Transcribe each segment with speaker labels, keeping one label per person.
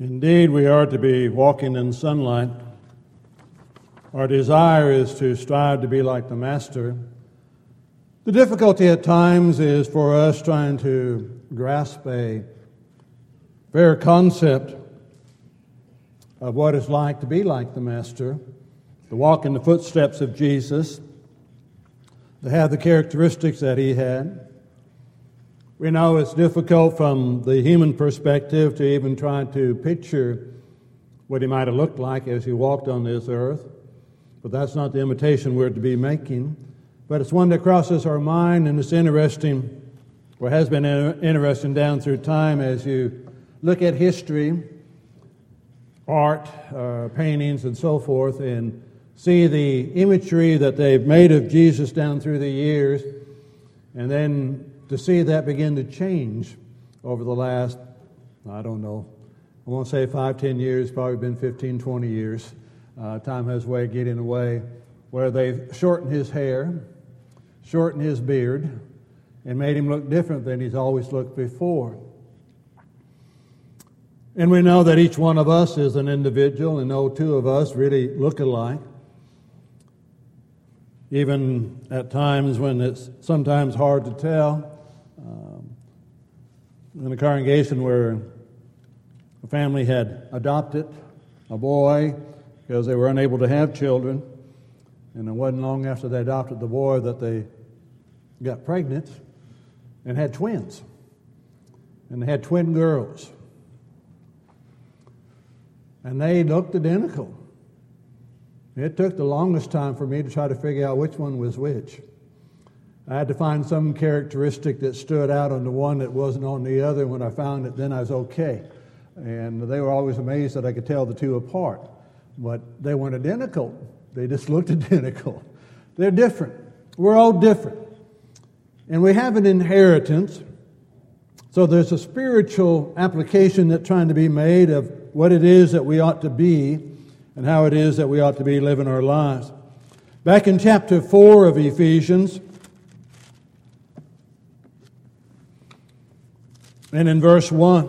Speaker 1: Indeed, we are to be walking in sunlight. Our desire is to strive to be like the Master. The difficulty at times is for us trying to grasp a fair concept of what it's like to be like the Master, to walk in the footsteps of Jesus, to have the characteristics that he had. We know it's difficult from the human perspective to even try to picture what he might have looked like as he walked on this earth, but that's not the imitation we're to be making. But it's one that crosses our mind, and it's interesting, or has been interesting down through time as you look at history, art, uh, paintings, and so forth, and see the imagery that they've made of Jesus down through the years, and then to see that begin to change over the last, I don't know, I won't say five, ten years, probably been 15, 20 years. Uh, time has a way of getting away, where they've shortened his hair, shortened his beard, and made him look different than he's always looked before. And we know that each one of us is an individual, and no two of us really look alike even at times when it's sometimes hard to tell. In a congregation where a family had adopted a boy because they were unable to have children, and it wasn't long after they adopted the boy that they got pregnant and had twins. And they had twin girls. And they looked identical. It took the longest time for me to try to figure out which one was which. I had to find some characteristic that stood out on the one that wasn't on the other. When I found it, then I was okay. And they were always amazed that I could tell the two apart. But they weren't identical, they just looked identical. They're different. We're all different. And we have an inheritance. So there's a spiritual application that's trying to be made of what it is that we ought to be and how it is that we ought to be living our lives. Back in chapter 4 of Ephesians, and in verse 1,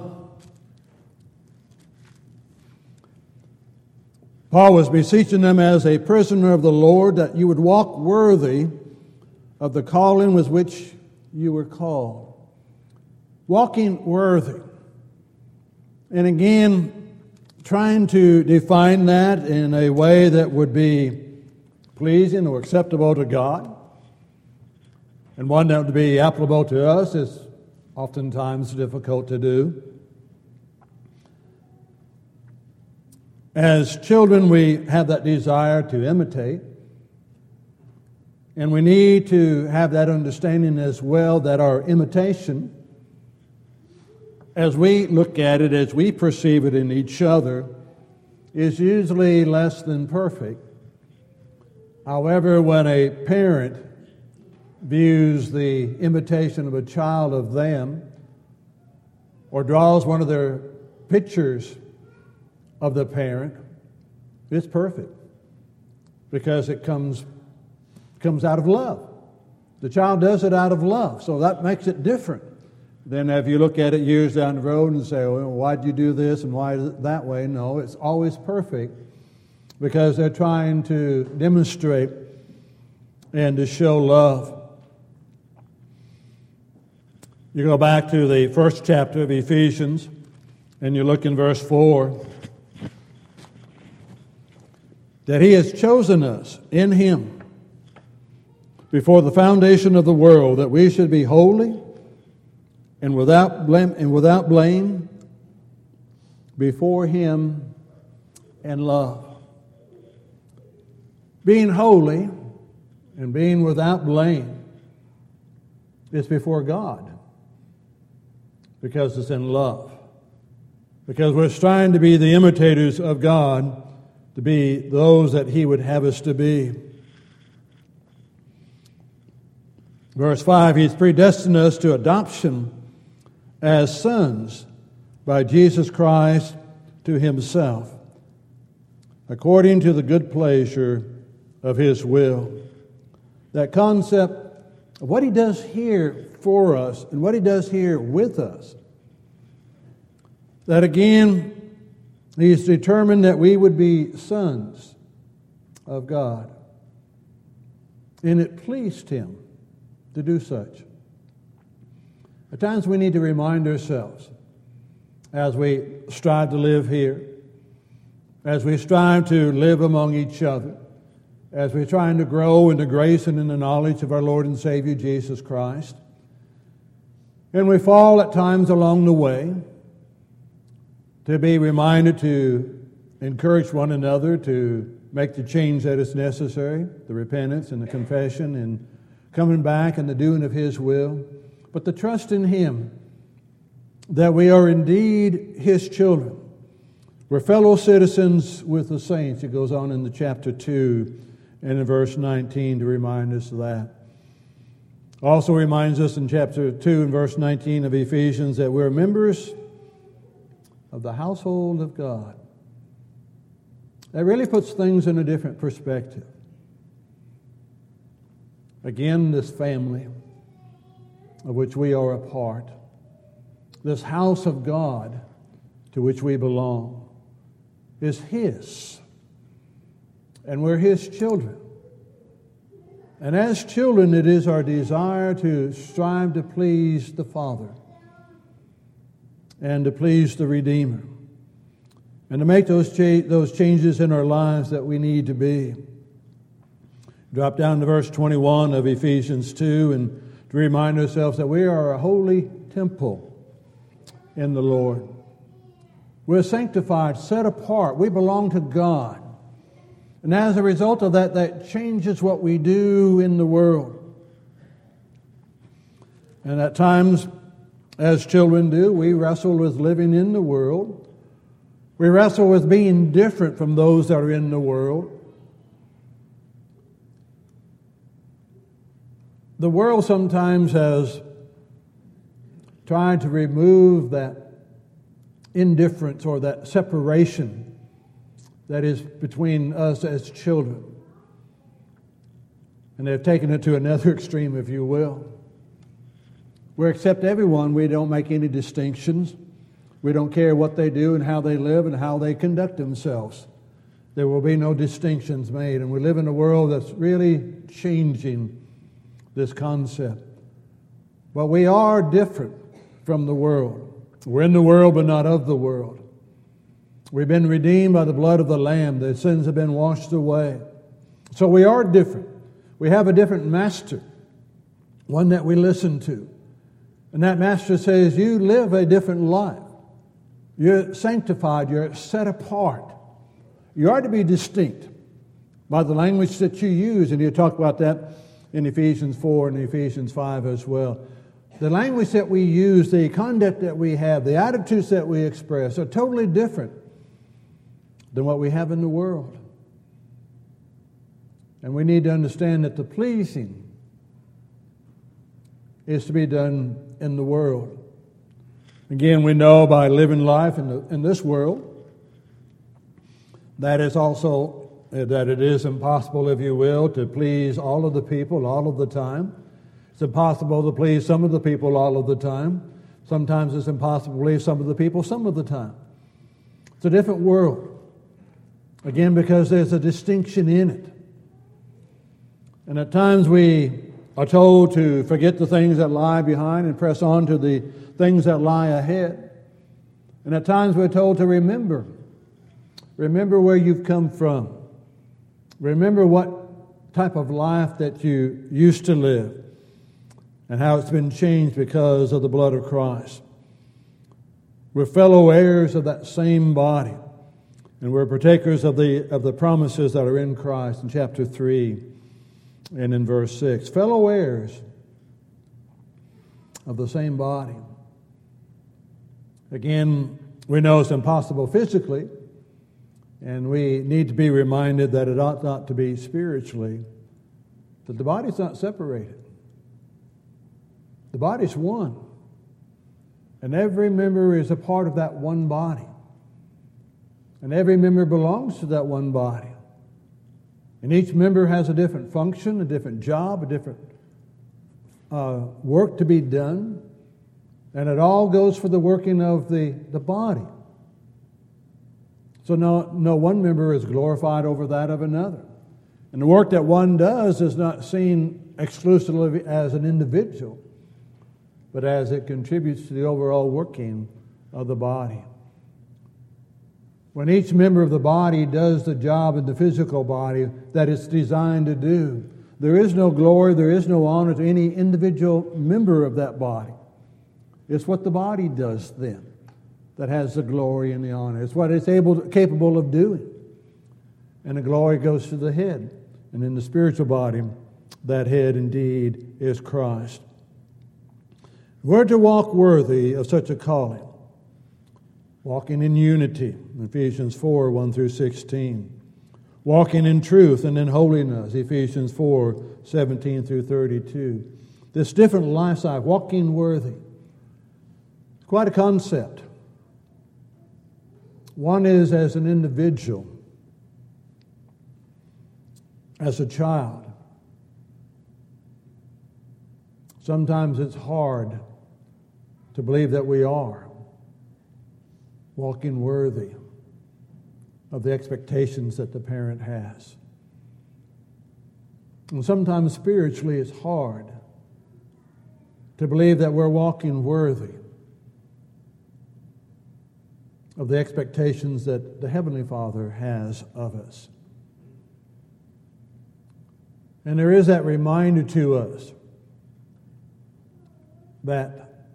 Speaker 1: Paul was beseeching them as a prisoner of the Lord that you would walk worthy of the calling with which you were called. Walking worthy. And again, trying to define that in a way that would be pleasing or acceptable to God, and one that would be applicable to us is oftentimes difficult to do. As children, we have that desire to imitate, and we need to have that understanding as well that our imitation as we look at it, as we perceive it in each other, is usually less than perfect. However, when a parent views the imitation of a child of them or draws one of their pictures of the parent, it's perfect because it comes, comes out of love. The child does it out of love, so that makes it different. Then, if you look at it years down the road and say, well, why'd you do this and why that way? No, it's always perfect because they're trying to demonstrate and to show love. You go back to the first chapter of Ephesians and you look in verse 4 that He has chosen us in Him before the foundation of the world that we should be holy and without blame, and without blame before Him and love. Being holy and being without blame is before God because it's in love. Because we're trying to be the imitators of God, to be those that He would have us to be. Verse 5 He's predestined us to adoption as sons by Jesus Christ to himself, according to the good pleasure of his will. That concept what he does here for us and what he does here with us. That again, He's determined that we would be sons of God. And it pleased him to do such. At times we need to remind ourselves as we strive to live here, as we strive to live among each other, as we're trying to grow in the grace and in the knowledge of our Lord and Savior Jesus Christ. And we fall at times along the way to be reminded to encourage one another to make the change that is necessary, the repentance and the confession and coming back and the doing of His will, but the trust in Him that we are indeed His children. We're fellow citizens with the saints. It goes on in the chapter 2 and in verse 19 to remind us of that. Also reminds us in chapter 2 and verse 19 of Ephesians that we're members of the household of God. That really puts things in a different perspective. Again, this family of which we are a part, this house of God to which we belong, is His. And we're His children. And as children, it is our desire to strive to please the Father and to please the Redeemer and to make those, cha- those changes in our lives that we need to be. Drop down to verse 21 of Ephesians 2 and to remind ourselves that we are a holy temple in the Lord. We're sanctified, set apart. We belong to God. And as a result of that, that changes what we do in the world. And at times, as children do, we wrestle with living in the world. We wrestle with being different from those that are in the world. The world sometimes has tried to remove that indifference or that separation that is between us as children. And they've taken it to another extreme, if you will. We accept everyone. We don't make any distinctions. We don't care what they do and how they live and how they conduct themselves. There will be no distinctions made. And we live in a world that's really changing this concept. But we are different from the world. We're in the world, but not of the world. We've been redeemed by the blood of the Lamb. The sins have been washed away. So we are different. We have a different master, one that we listen to. And that master says, You live a different life. You're sanctified, you're set apart. You are to be distinct by the language that you use. And you talk about that in Ephesians 4 and Ephesians 5 as well. The language that we use, the conduct that we have, the attitudes that we express are totally different than what we have in the world. And we need to understand that the pleasing is to be done in the world. Again, we know by living life in, the, in this world that is also eh, that it is impossible, if you will, to please all of the people all of the time. It's impossible to please some of the people all of the time. Sometimes it's impossible to please some of the people some of the time. It's a different world. Again, because there's a distinction in it. And at times we are told to forget the things that lie behind and press on to the things that lie ahead. And at times we're told to remember. Remember where you've come from. Remember what type of life that you used to live and how it's been changed because of the blood of Christ. We're fellow heirs of that same body, and we're partakers of the, of the promises that are in Christ in chapter 3 and in verse 6. Fellow heirs of the same body. Again, we know it's impossible physically, and we need to be reminded that it ought not to be spiritually, that the body's not separated. The body's one. And every member is a part of that one body. And every member belongs to that one body. And each member has a different function, a different job, a different uh, work to be done. And it all goes for the working of the, the body. So no, no one member is glorified over that of another. And the work that one does is not seen exclusively as an individual, but as it contributes to the overall working of the body. When each member of the body does the job in the physical body that it's designed to do, there is no glory, there is no honor to any individual member of that body. It's what the body does then that has the glory and the honor. It's what it's able capable of doing. And the glory goes to the head. And in the spiritual body, that head indeed is Christ. We're to walk worthy of such a calling, walking in unity, Ephesians 4 1 through 16. Walking in truth and in holiness, Ephesians 4 17 through 32. This different lifestyle, walking worthy. Quite a concept. One is as an individual, as a child. Sometimes it's hard to believe that we are walking worthy of the expectations that the parent has. And sometimes spiritually it's hard to believe that we're walking worthy of the expectations that the Heavenly Father has of us. And there is that reminder to us that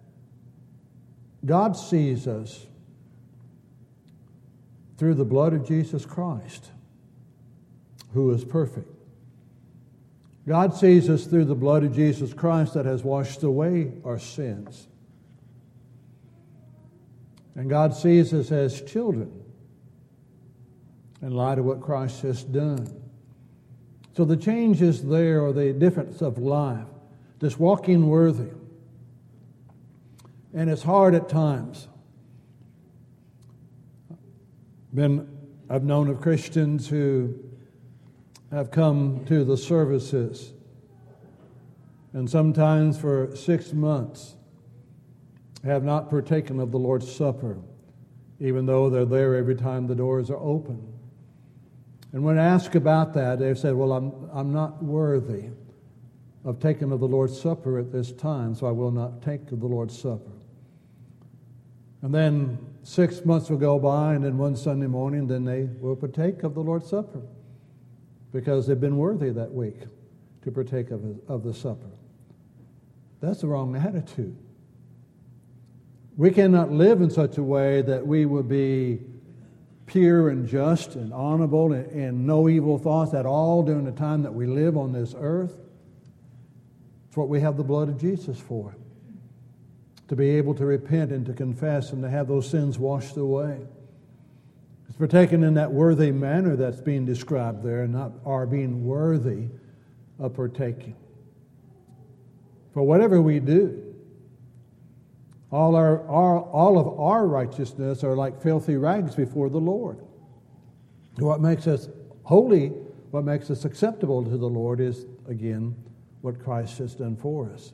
Speaker 1: God sees us through the blood of Jesus Christ, who is perfect. God sees us through the blood of Jesus Christ that has washed away our sins. And God sees us as children in light of what Christ has done. So the change is there, or the difference of life, this walking worthy. And it's hard at times. Been, I've known of Christians who have come to the services, and sometimes for six months have not partaken of the Lord's Supper, even though they're there every time the doors are open. And when asked about that, they've said, Well, I'm, I'm not worthy of taking of the Lord's Supper at this time, so I will not take of the Lord's Supper. And then six months will go by, and then one Sunday morning, then they will partake of the Lord's Supper because they've been worthy that week to partake of, of the supper. That's the wrong attitude. We cannot live in such a way that we will be pure and just and honorable and, and, no evil thoughts at all during the time that we live on this earth. It's what we have the blood of Jesus for. To be able to repent and to confess and to have those sins washed away. It's partaken in that worthy manner that's being described there, and not our being worthy of partaking. For whatever we do, all, our, our, all of our righteousness are like filthy rags before the Lord. What makes us holy, what makes us acceptable to the Lord is, again, what Christ has done for us.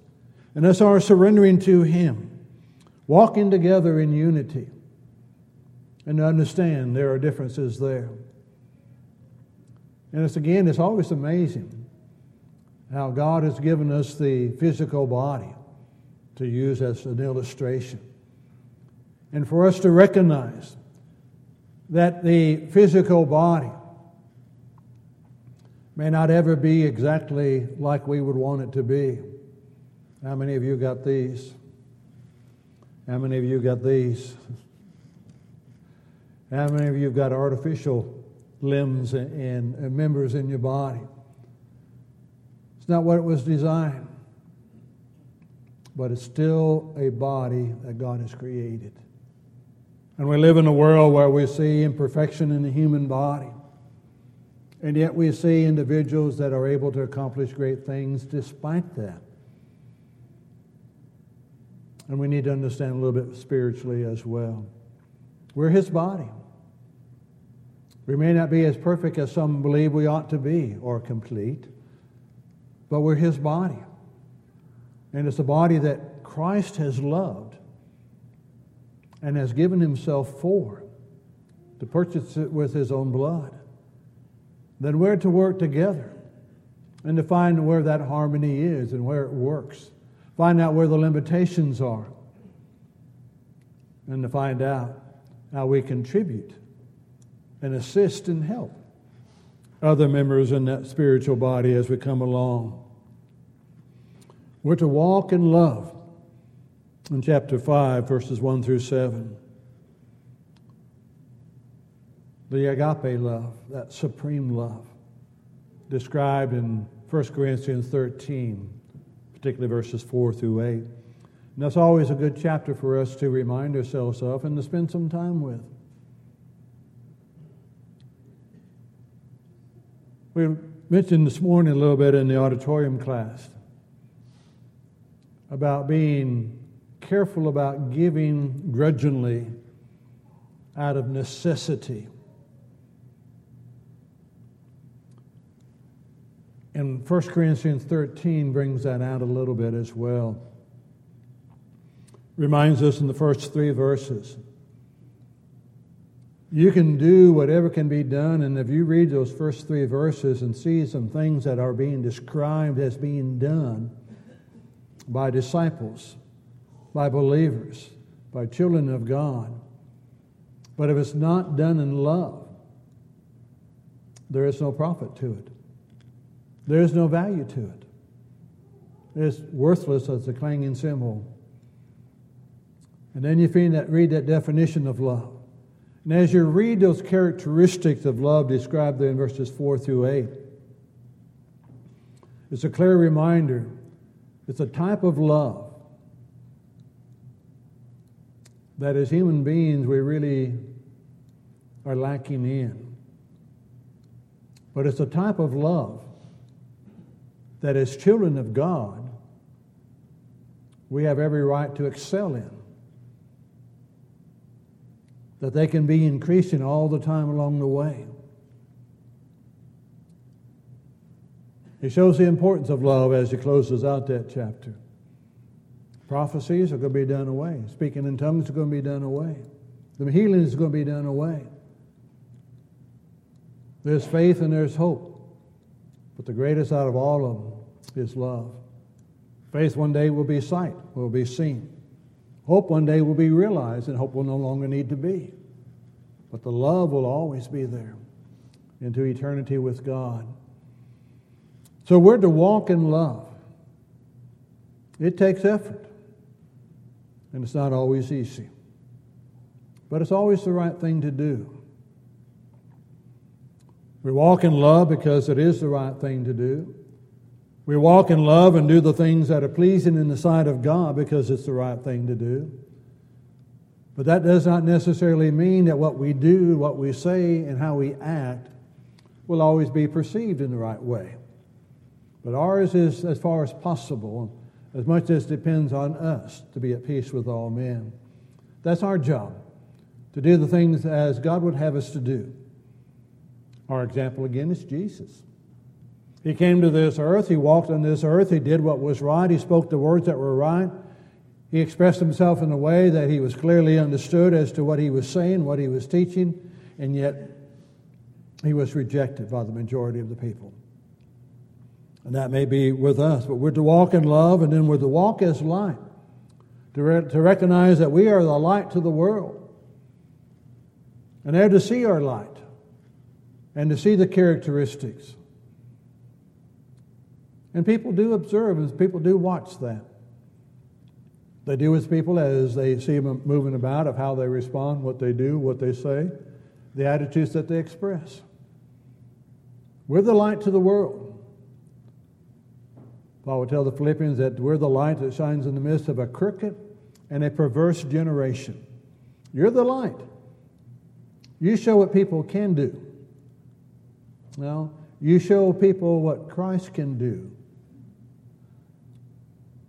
Speaker 1: And that's our surrendering to Him, walking together in unity, and to understand there are differences there. And it's again, it's always amazing how God has given us the physical body to use as an illustration. And for us to recognize that the physical body may not ever be exactly like we would want it to be. How many of you got these? How many of you got these? How many of you got artificial limbs and, and members in your body? It's not what it was designed but it's still a body that God has created. And we live in a world where we see imperfection in the human body. And yet we see individuals that are able to accomplish great things despite that. And we need to understand a little bit spiritually as well. We're His body. We may not be as perfect as some believe we ought to be or complete, but we're His body. And it's a body that Christ has loved and has given himself for. to purchase it with his own blood. Then we're to work together and to find where that harmony is and where it works. Find out where the limitations are and to find out how we contribute and assist and help other members in that spiritual body as we come along. We're to walk in love in chapter 5, verses 1 through 7. The agape love, that supreme love, described in 1 Corinthians 13, particularly verses 4 through 8. And that's always a good chapter for us to remind ourselves of and to spend some time with. We mentioned this morning a little bit in the auditorium class about being careful about giving grudgingly out of necessity. And 1 Corinthians 13 brings that out a little bit as well. Reminds us in the first three verses you can do whatever can be done. And if you read those first three verses and see some things that are being described as being done by disciples, by believers, by children of God, but if it's not done in love, there is no profit to it. There is no value to it. It's worthless as a clanging cymbal. And then you read that definition of love. And as you read those characteristics of love described there in verses 4 through 8, it's a clear reminder it's a type of love that as human beings we really are lacking in. But it's a type of love that as children of God, we have every right to excel in that they can be increasing all the time along the way. He shows the importance of love as he closes out that chapter. Prophecies are going to be done away. Speaking in tongues are going to be done away. The healing is going to be done away. There's faith and there's hope. But the greatest out of all of them is love. Faith one day will be sight, will be seen. Hope one day will be realized, and hope will no longer need to be. But the love will always be there into eternity with God. So we're to walk in love. It takes effort, and it's not always easy. But it's always the right thing to do. We walk in love because it is the right thing to do. We walk in love and do the things that are pleasing in the sight of God because it's the right thing to do. But that does not necessarily mean that what we do, what we say, and how we act will always be perceived in the right way. But ours is as far as possible, as much as depends on us to be at peace with all men. That's our job, to do the things as God would have us to do. Our example again is Jesus. He came to this earth, he walked on this earth, he did what was right, he spoke the words that were right. He expressed himself in a way that he was clearly understood as to what he was saying, what he was teaching, and yet he was rejected by the majority of the people. And that may be with us, but we're to walk in love, and then we're to walk as light, to, re- to recognize that we are the light to the world. And they're to see our light and to see the characteristics and people do observe and people do watch that. They do with people as they see them moving about, of how they respond, what they do, what they say, the attitudes that they express. We're the light to the world. Paul would tell the Philippians that we're the light that shines in the midst of a crooked and a perverse generation. You're the light. You show what people can do. Now, you show people what Christ can do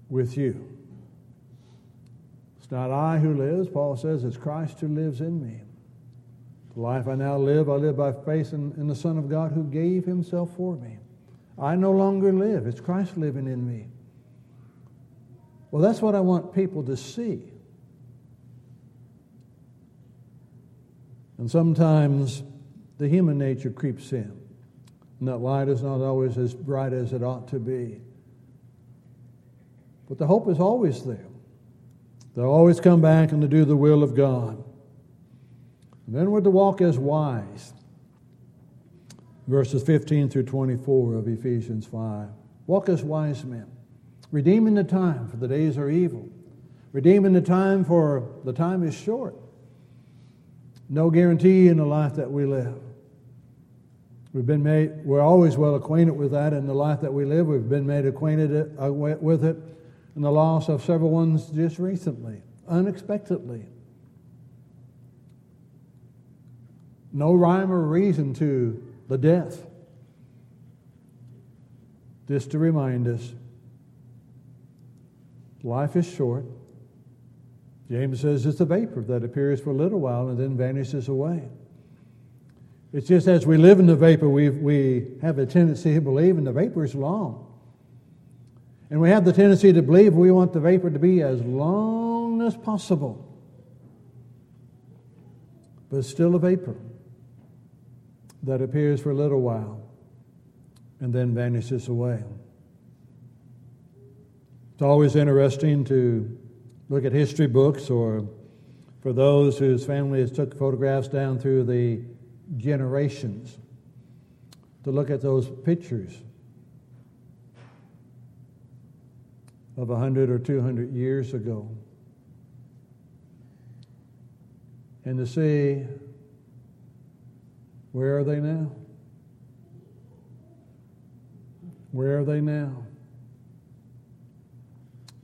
Speaker 1: with you. It's not I who lives, Paul says, it's Christ who lives in me. The life I now live, I live by faith in, in the Son of God who gave himself for me. I no longer live, it's Christ living in me. Well, that's what I want people to see. And sometimes the human nature creeps in, and that light is not always as bright as it ought to be. But the hope is always there. They'll always come back and to do the will of God. And then we're to walk as wise. Verses 15 through 24 of Ephesians 5. Walk as wise men, redeeming the time, for the days are evil. Redeeming the time, for the time is short. No guarantee in the life that we live. We've been made, we're always well acquainted with that in the life that we live. We've been made acquainted uh, with it in the loss of several ones just recently, unexpectedly. No rhyme or reason to the death. Just to remind us life is short. James says it's a vapor that appears for a little while and then vanishes away. It's just as we live in the vapor, we, we have a tendency to believe and the vapor is long. And we have the tendency to believe we want the vapor to be as long as possible. But it's still a vapor that appears for a little while and then vanishes away. It's always interesting to look at history books or for those whose families took photographs down through the generations to look at those pictures of 100 or 200 years ago and to see where are they now? Where are they now?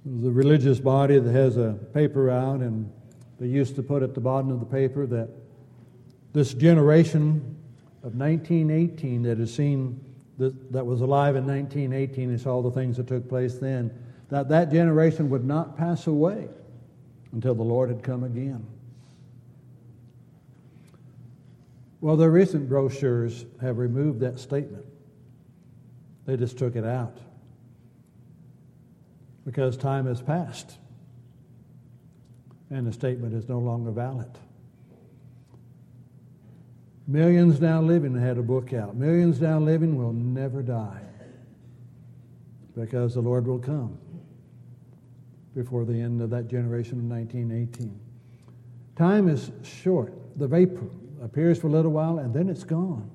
Speaker 1: There's a religious body that has a paper out, and they used to put at the bottom of the paper that this generation of 1918 that has seen that, that was alive in 1918 and saw the things that took place then, that that generation would not pass away until the Lord had come again. Well, the recent brochures have removed that statement. They just took it out because time has passed and the statement is no longer valid. Millions now living had a book out. Millions now living will never die because the Lord will come before the end of that generation of 1918. Time is short. The vapor appears for a little while and then it's gone.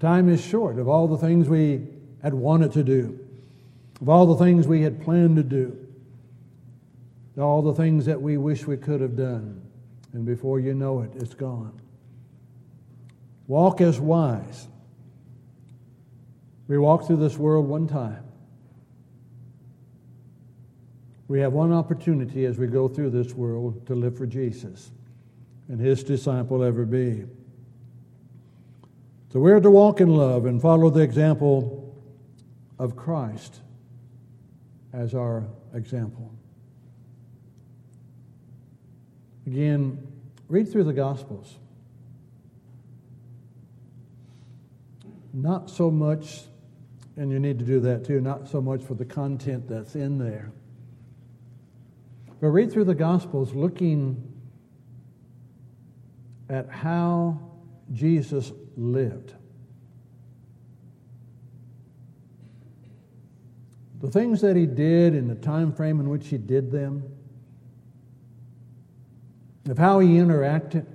Speaker 1: Time is short of all the things we had wanted to do, of all the things we had planned to do, all the things that we wish we could have done. And before you know it, it's gone. Walk as wise. We walk through this world one time. We have one opportunity as we go through this world to live for Jesus and his disciple ever be. So we're to walk in love and follow the example of Christ as our example. Again, read through the Gospels. Not so much, and you need to do that too, not so much for the content that's in there. But read through the Gospels looking at how Jesus lived. The things that he did in the time frame in which he did them, of how he interacted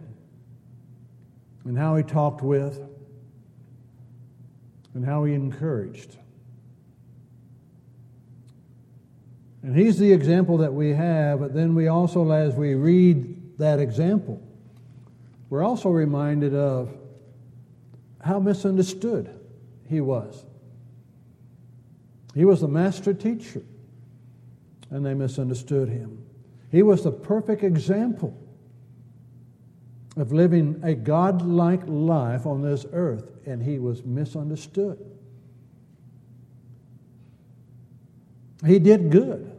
Speaker 1: and how he talked with and how he encouraged. And he's the example that we have, but then we also, as we read that example, we're also reminded of how misunderstood he was. He was the master teacher, and they misunderstood him. He was the perfect example of living a God-like life on this earth, and he was misunderstood. He did good.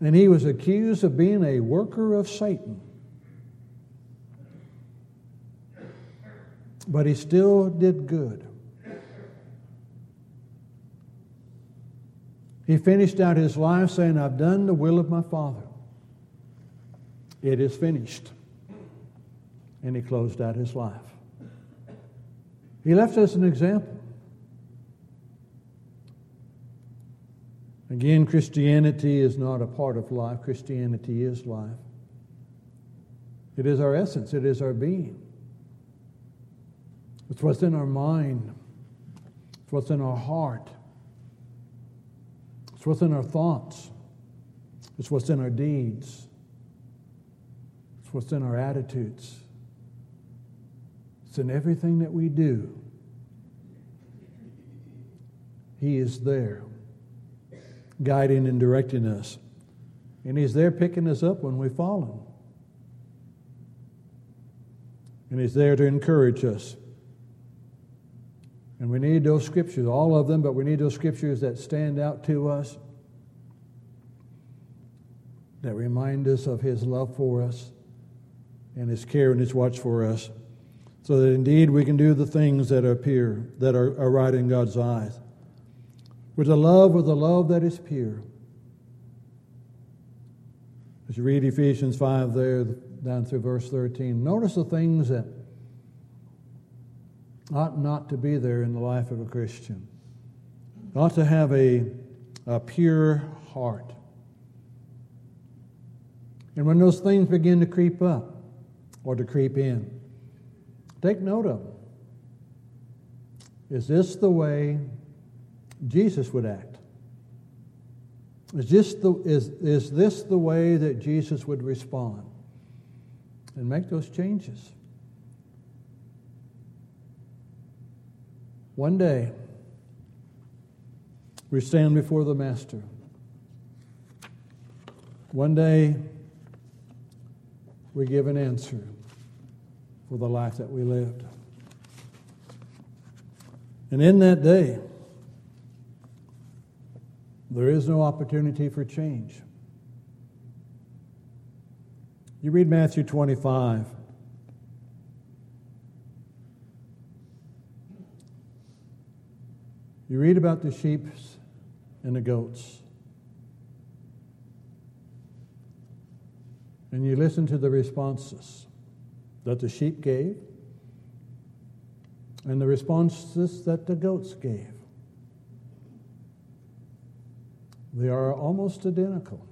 Speaker 1: And he was accused of being a worker of Satan. But he still did good. He finished out his life saying, I've done the will of my Father. It is finished. And he closed out his life. He left us an example. Again, Christianity is not a part of life, Christianity is life. It is our essence, it is our being. It's what's in our mind, it's what's in our heart, it's what's in our thoughts, it's what's in our deeds, it's what's in our attitudes, it's in everything that we do. He is there guiding and directing us. And He's there picking us up when we've fallen. And He's there to encourage us. And we need those scriptures, all of them, but we need those scriptures that stand out to us, that remind us of His love for us and His care and His watch for us, so that indeed we can do the things that appear, that are, are right in God's eyes with a love, with a love that is pure. As you read Ephesians 5 there, down through verse 13, notice the things that ought not to be there in the life of a Christian. Ought to have a, a pure heart. And when those things begin to creep up or to creep in, take note of them. Is this the way Jesus would act? Is this, the, is, is this the way that Jesus would respond? And make those changes. One day, we stand before the Master. One day, we give an answer for the life that we lived. And in that day, there is no opportunity for change. You read Matthew 25. You read about the sheep and the goats. And you listen to the responses that the sheep gave and the responses that the goats gave. They are almost identical.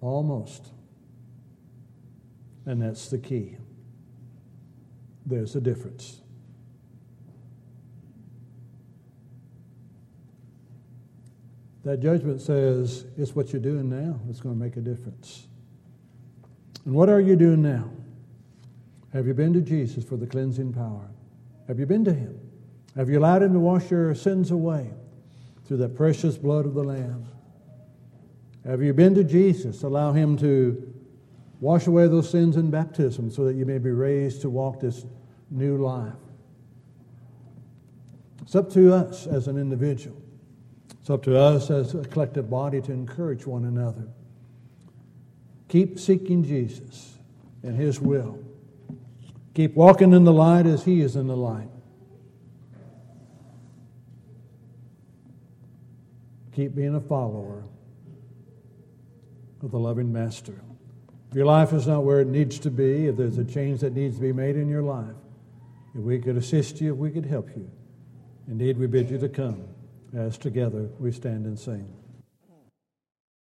Speaker 1: Almost. And that's the key. There's a difference. That judgment says it's what you're doing now that's going to make a difference. And what are you doing now? Have you been to Jesus for the cleansing power? Have you been to Him? Have you allowed Him to wash your sins away? through the precious blood of the Lamb? Have you been to Jesus? Allow Him to wash away those sins in baptism so that you may be raised to walk this new life. It's up to us as an individual. It's up to us as a collective body to encourage one another. Keep seeking Jesus and His will. Keep walking in the light as He is in the light. Keep being a follower of the loving Master. If your life is not where it needs to be, if there's a change that needs to be made in your life, if we could assist you, if we could help you, indeed we bid you to come as together we stand and sing.